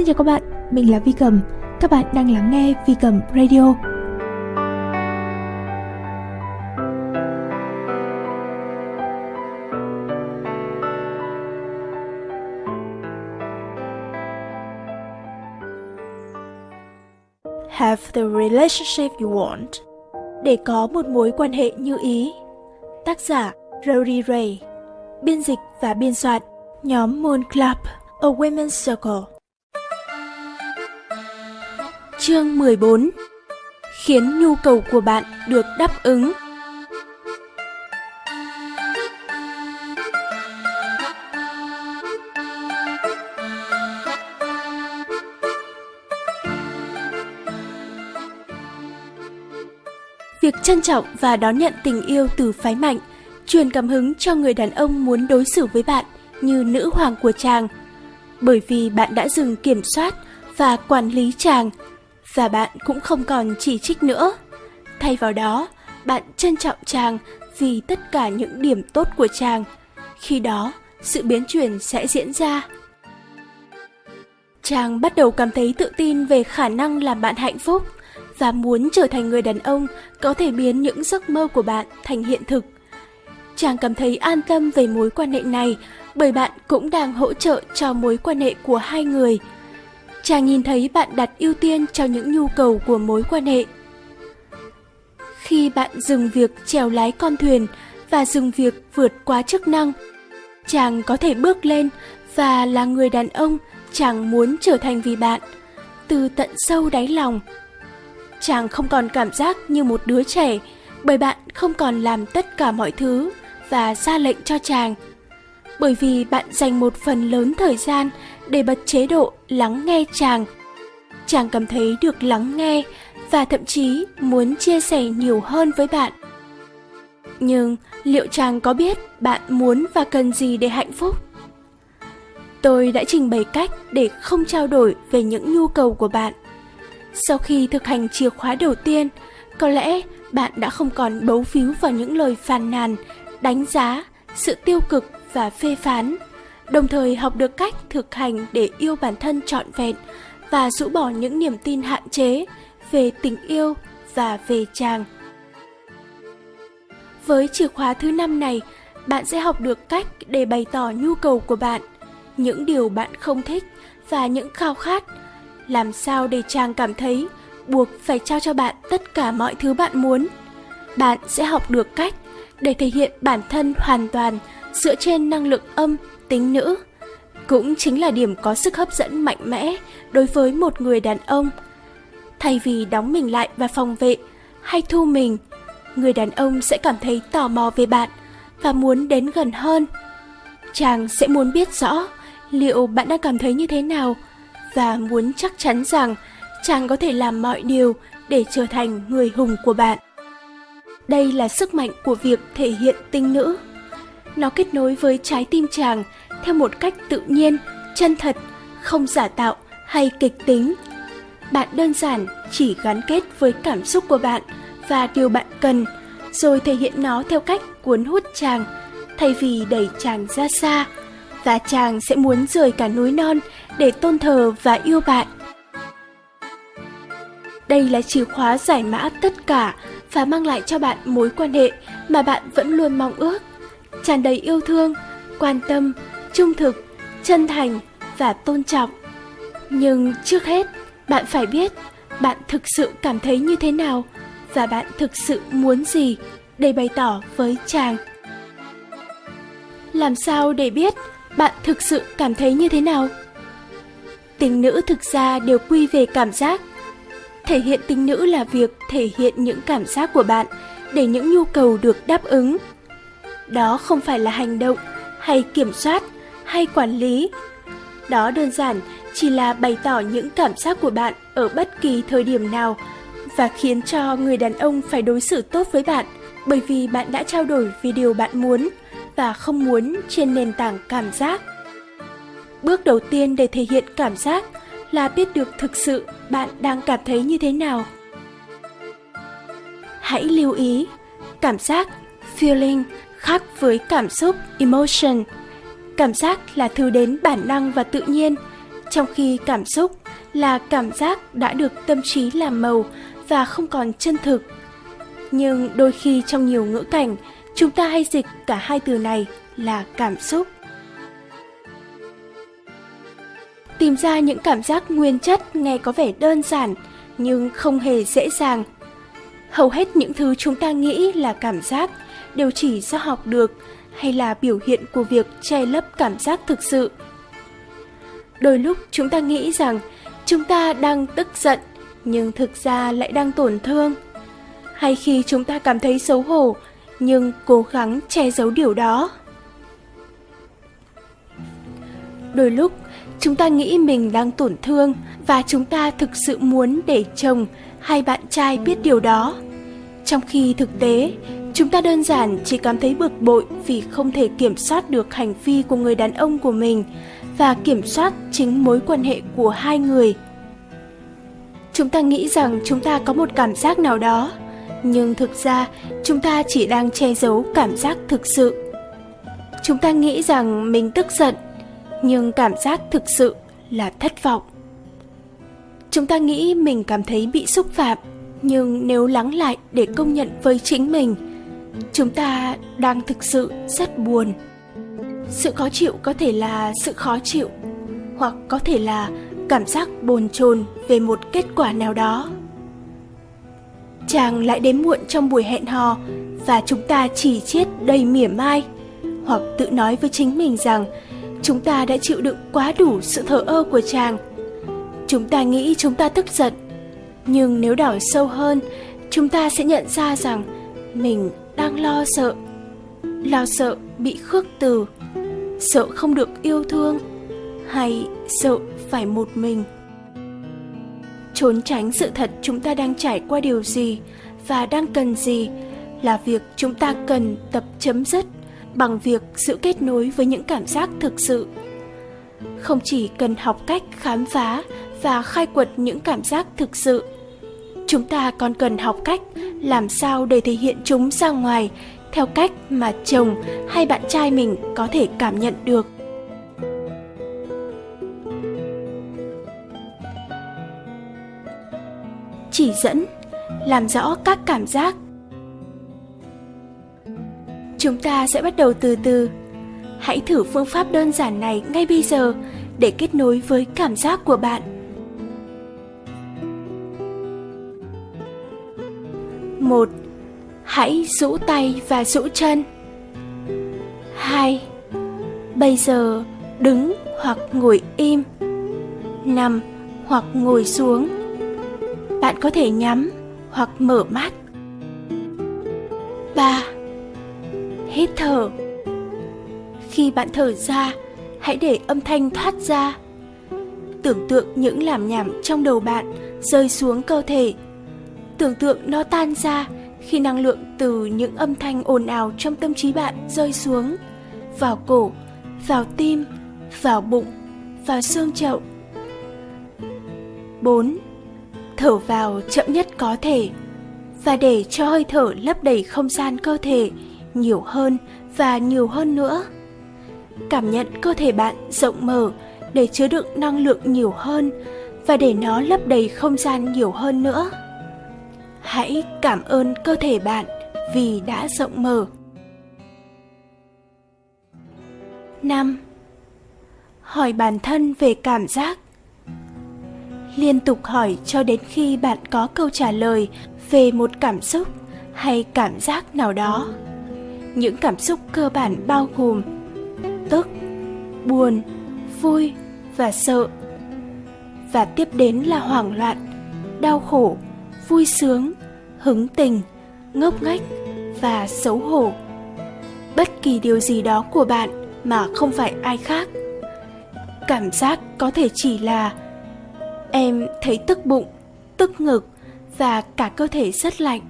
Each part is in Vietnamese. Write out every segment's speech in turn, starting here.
Xin chào các bạn, mình là Vi Cầm. Các bạn đang lắng nghe Vi Cầm Radio. Have the relationship you want. Để có một mối quan hệ như ý. Tác giả Rory Ray. Biên dịch và biên soạn nhóm Moon Club, A Women's Circle. Chương 14 Khiến nhu cầu của bạn được đáp ứng Việc trân trọng và đón nhận tình yêu từ phái mạnh, truyền cảm hứng cho người đàn ông muốn đối xử với bạn như nữ hoàng của chàng. Bởi vì bạn đã dừng kiểm soát và quản lý chàng và bạn cũng không còn chỉ trích nữa. Thay vào đó, bạn trân trọng chàng vì tất cả những điểm tốt của chàng. Khi đó, sự biến chuyển sẽ diễn ra. Chàng bắt đầu cảm thấy tự tin về khả năng làm bạn hạnh phúc và muốn trở thành người đàn ông có thể biến những giấc mơ của bạn thành hiện thực. Chàng cảm thấy an tâm về mối quan hệ này bởi bạn cũng đang hỗ trợ cho mối quan hệ của hai người. Chàng nhìn thấy bạn đặt ưu tiên cho những nhu cầu của mối quan hệ. Khi bạn dừng việc trèo lái con thuyền và dừng việc vượt quá chức năng, chàng có thể bước lên và là người đàn ông chàng muốn trở thành vì bạn từ tận sâu đáy lòng chàng không còn cảm giác như một đứa trẻ bởi bạn không còn làm tất cả mọi thứ và ra lệnh cho chàng bởi vì bạn dành một phần lớn thời gian để bật chế độ lắng nghe chàng. Chàng cảm thấy được lắng nghe và thậm chí muốn chia sẻ nhiều hơn với bạn. Nhưng liệu chàng có biết bạn muốn và cần gì để hạnh phúc? Tôi đã trình bày cách để không trao đổi về những nhu cầu của bạn. Sau khi thực hành chìa khóa đầu tiên, có lẽ bạn đã không còn bấu víu vào những lời phàn nàn, đánh giá, sự tiêu cực và phê phán đồng thời học được cách thực hành để yêu bản thân trọn vẹn và rũ bỏ những niềm tin hạn chế về tình yêu và về chàng. Với chìa khóa thứ năm này, bạn sẽ học được cách để bày tỏ nhu cầu của bạn, những điều bạn không thích và những khao khát. Làm sao để chàng cảm thấy buộc phải trao cho bạn tất cả mọi thứ bạn muốn? Bạn sẽ học được cách để thể hiện bản thân hoàn toàn dựa trên năng lượng âm tính nữ. Cũng chính là điểm có sức hấp dẫn mạnh mẽ đối với một người đàn ông. Thay vì đóng mình lại và phòng vệ hay thu mình, người đàn ông sẽ cảm thấy tò mò về bạn và muốn đến gần hơn. Chàng sẽ muốn biết rõ liệu bạn đang cảm thấy như thế nào và muốn chắc chắn rằng chàng có thể làm mọi điều để trở thành người hùng của bạn. Đây là sức mạnh của việc thể hiện tinh nữ nó kết nối với trái tim chàng theo một cách tự nhiên chân thật không giả tạo hay kịch tính. Bạn đơn giản chỉ gắn kết với cảm xúc của bạn và điều bạn cần rồi thể hiện nó theo cách cuốn hút chàng thay vì đẩy chàng ra xa. Và chàng sẽ muốn rời cả núi non để tôn thờ và yêu bạn. Đây là chìa khóa giải mã tất cả và mang lại cho bạn mối quan hệ mà bạn vẫn luôn mong ước, tràn đầy yêu thương, quan tâm, trung thực, chân thành và tôn trọng. Nhưng trước hết, bạn phải biết bạn thực sự cảm thấy như thế nào và bạn thực sự muốn gì để bày tỏ với chàng. Làm sao để biết bạn thực sự cảm thấy như thế nào? Tình nữ thực ra đều quy về cảm giác. Thể hiện tính nữ là việc thể hiện những cảm giác của bạn để những nhu cầu được đáp ứng. Đó không phải là hành động, hay kiểm soát, hay quản lý. Đó đơn giản chỉ là bày tỏ những cảm giác của bạn ở bất kỳ thời điểm nào và khiến cho người đàn ông phải đối xử tốt với bạn bởi vì bạn đã trao đổi vì điều bạn muốn và không muốn trên nền tảng cảm giác bước đầu tiên để thể hiện cảm giác là biết được thực sự bạn đang cảm thấy như thế nào hãy lưu ý, cảm giác, feeling khác với cảm xúc emotion cảm giác là thứ đến bản năng và tự nhiên trong khi cảm xúc là cảm giác đã được tâm trí làm màu và không còn chân thực. Nhưng đôi khi trong nhiều ngữ cảnh, chúng ta hay dịch cả hai từ này là cảm xúc. Tìm ra những cảm giác nguyên chất nghe có vẻ đơn giản nhưng không hề dễ dàng. Hầu hết những thứ chúng ta nghĩ là cảm giác đều chỉ do học được hay là biểu hiện của việc che lấp cảm giác thực sự. Đôi lúc chúng ta nghĩ rằng chúng ta đang tức giận nhưng thực ra lại đang tổn thương. Hay khi chúng ta cảm thấy xấu hổ nhưng cố gắng che giấu điều đó. Đôi lúc chúng ta nghĩ mình đang tổn thương và chúng ta thực sự muốn để chồng hay bạn trai biết điều đó. Trong khi thực tế, chúng ta đơn giản chỉ cảm thấy bực bội vì không thể kiểm soát được hành vi của người đàn ông của mình và kiểm soát chính mối quan hệ của hai người. Chúng ta nghĩ rằng chúng ta có một cảm giác nào đó, nhưng thực ra chúng ta chỉ đang che giấu cảm giác thực sự. Chúng ta nghĩ rằng mình tức giận, nhưng cảm giác thực sự là thất vọng. Chúng ta nghĩ mình cảm thấy bị xúc phạm, nhưng nếu lắng lại để công nhận với chính mình, chúng ta đang thực sự rất buồn. Sự khó chịu có thể là sự khó chịu, hoặc có thể là cảm giác bồn chồn về một kết quả nào đó. Chàng lại đến muộn trong buổi hẹn hò và chúng ta chỉ chết đầy mỉa mai, hoặc tự nói với chính mình rằng chúng ta đã chịu đựng quá đủ sự thờ ơ của chàng. Chúng ta nghĩ chúng ta tức giận, nhưng nếu đảo sâu hơn, chúng ta sẽ nhận ra rằng mình đang lo sợ. Lo sợ bị khước từ. Sợ không được yêu thương hay sợ phải một mình. Trốn tránh sự thật chúng ta đang trải qua điều gì và đang cần gì là việc chúng ta cần tập chấm dứt bằng việc sự kết nối với những cảm giác thực sự. Không chỉ cần học cách khám phá và khai quật những cảm giác thực sự chúng ta còn cần học cách làm sao để thể hiện chúng ra ngoài, theo cách mà chồng hay bạn trai mình có thể cảm nhận được. Chỉ dẫn, làm rõ các cảm giác. Chúng ta sẽ bắt đầu từ từ. Hãy thử phương pháp đơn giản này ngay bây giờ để kết nối với cảm giác của bạn. Một hãy rũ tay và rũ chân. 2. Bây giờ đứng hoặc ngồi im, nằm hoặc ngồi xuống. Bạn có thể nhắm hoặc mở mắt. 3. Hít thở. Khi bạn thở ra, hãy để âm thanh thoát ra. Tưởng tượng những làm nhảm trong đầu bạn rơi xuống cơ thể. Tưởng tượng nó tan ra khi năng lượng từ những âm thanh ồn ào trong tâm trí bạn rơi xuống, vào cổ, vào tim, vào bụng, vào xương chậu 4. Thở vào chậm nhất có thể và để cho hơi thở lấp đầy không gian cơ thể nhiều hơn và nhiều hơn nữa. Cảm nhận cơ thể bạn rộng mở để chứa đựng năng lượng nhiều hơn và để nó lấp đầy không gian nhiều hơn nữa hãy cảm ơn cơ thể bạn vì đã rộng mở. 5. Hỏi bản thân về cảm giác. Liên tục hỏi cho đến khi bạn có câu trả lời về một cảm xúc hay cảm giác nào đó. Những cảm xúc cơ bản bao gồm tức, buồn, vui và sợ. Và tiếp đến là hoảng loạn, đau khổ, vui sướng, hứng tình, ngốc nghếch và xấu hổ. Bất kỳ điều gì đó của bạn mà không phải ai khác. Cảm giác có thể chỉ là em thấy tức bụng, tức ngực và cả cơ thể rất lạnh.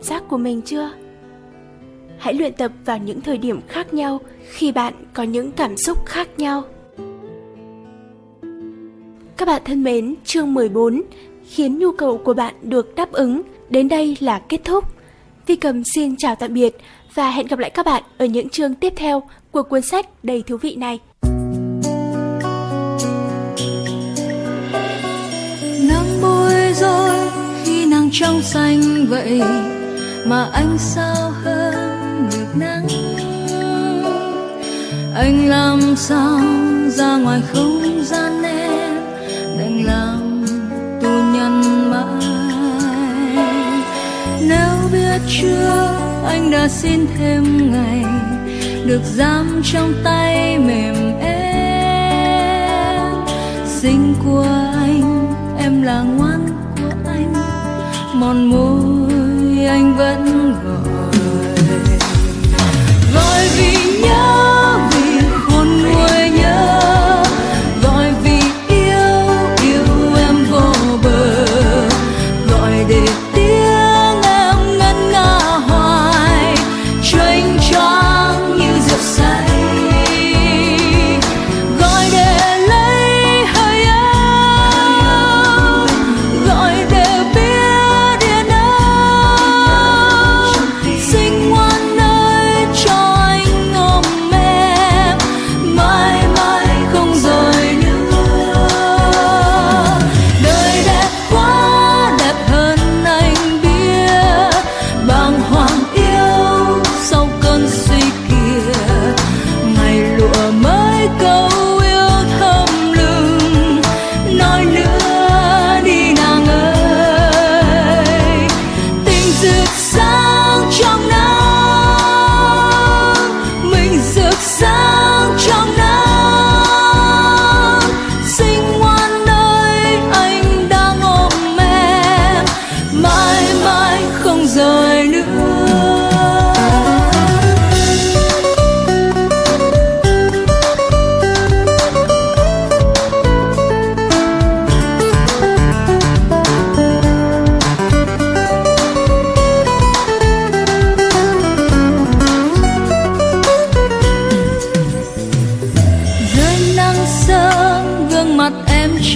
Cảm giác của mình chưa hãy luyện tập vào những thời điểm khác nhau khi bạn có những cảm xúc khác nhau các bạn thân mến, chương 14 khiến nhu cầu của bạn được đáp ứng đến đây là kết thúc. Vi Cầm xin chào tạm biệt và hẹn gặp lại các bạn ở những chương tiếp theo của cuốn sách đầy thú vị này. Nắng bôi rồi khi nắng trong xanh vậy mà anh sao hơn được nắng? Anh làm sao ra ngoài không gian em? Đành làm tù nhân mãi. Nếu biết chưa anh đã xin thêm ngày, được giam trong tay mềm em. Xinh của anh, em là ngoan của anh. Mòn môi anh vẫn gọi. Gọi vì nhớ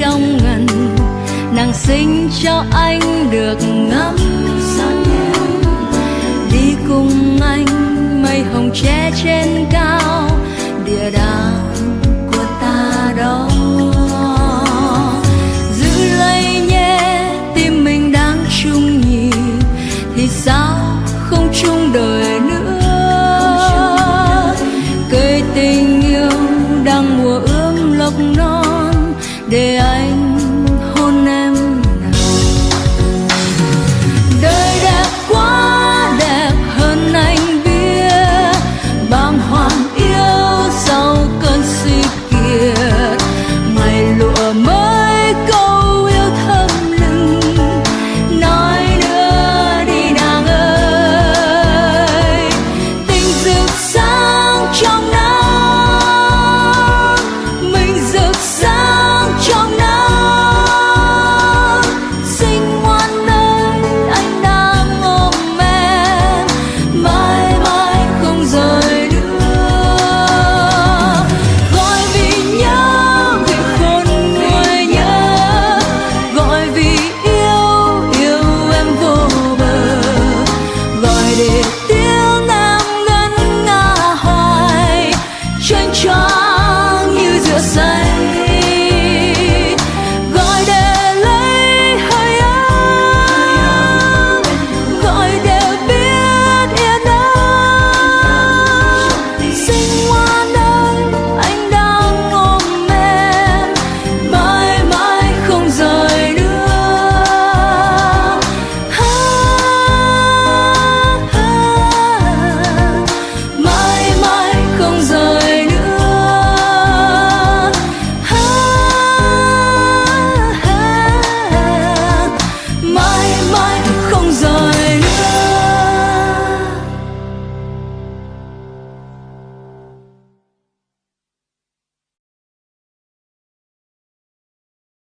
trong ngần, nàng sinh cho anh được ngắm đi cùng anh, mây hồng che trên cao, địa đàng của ta đó.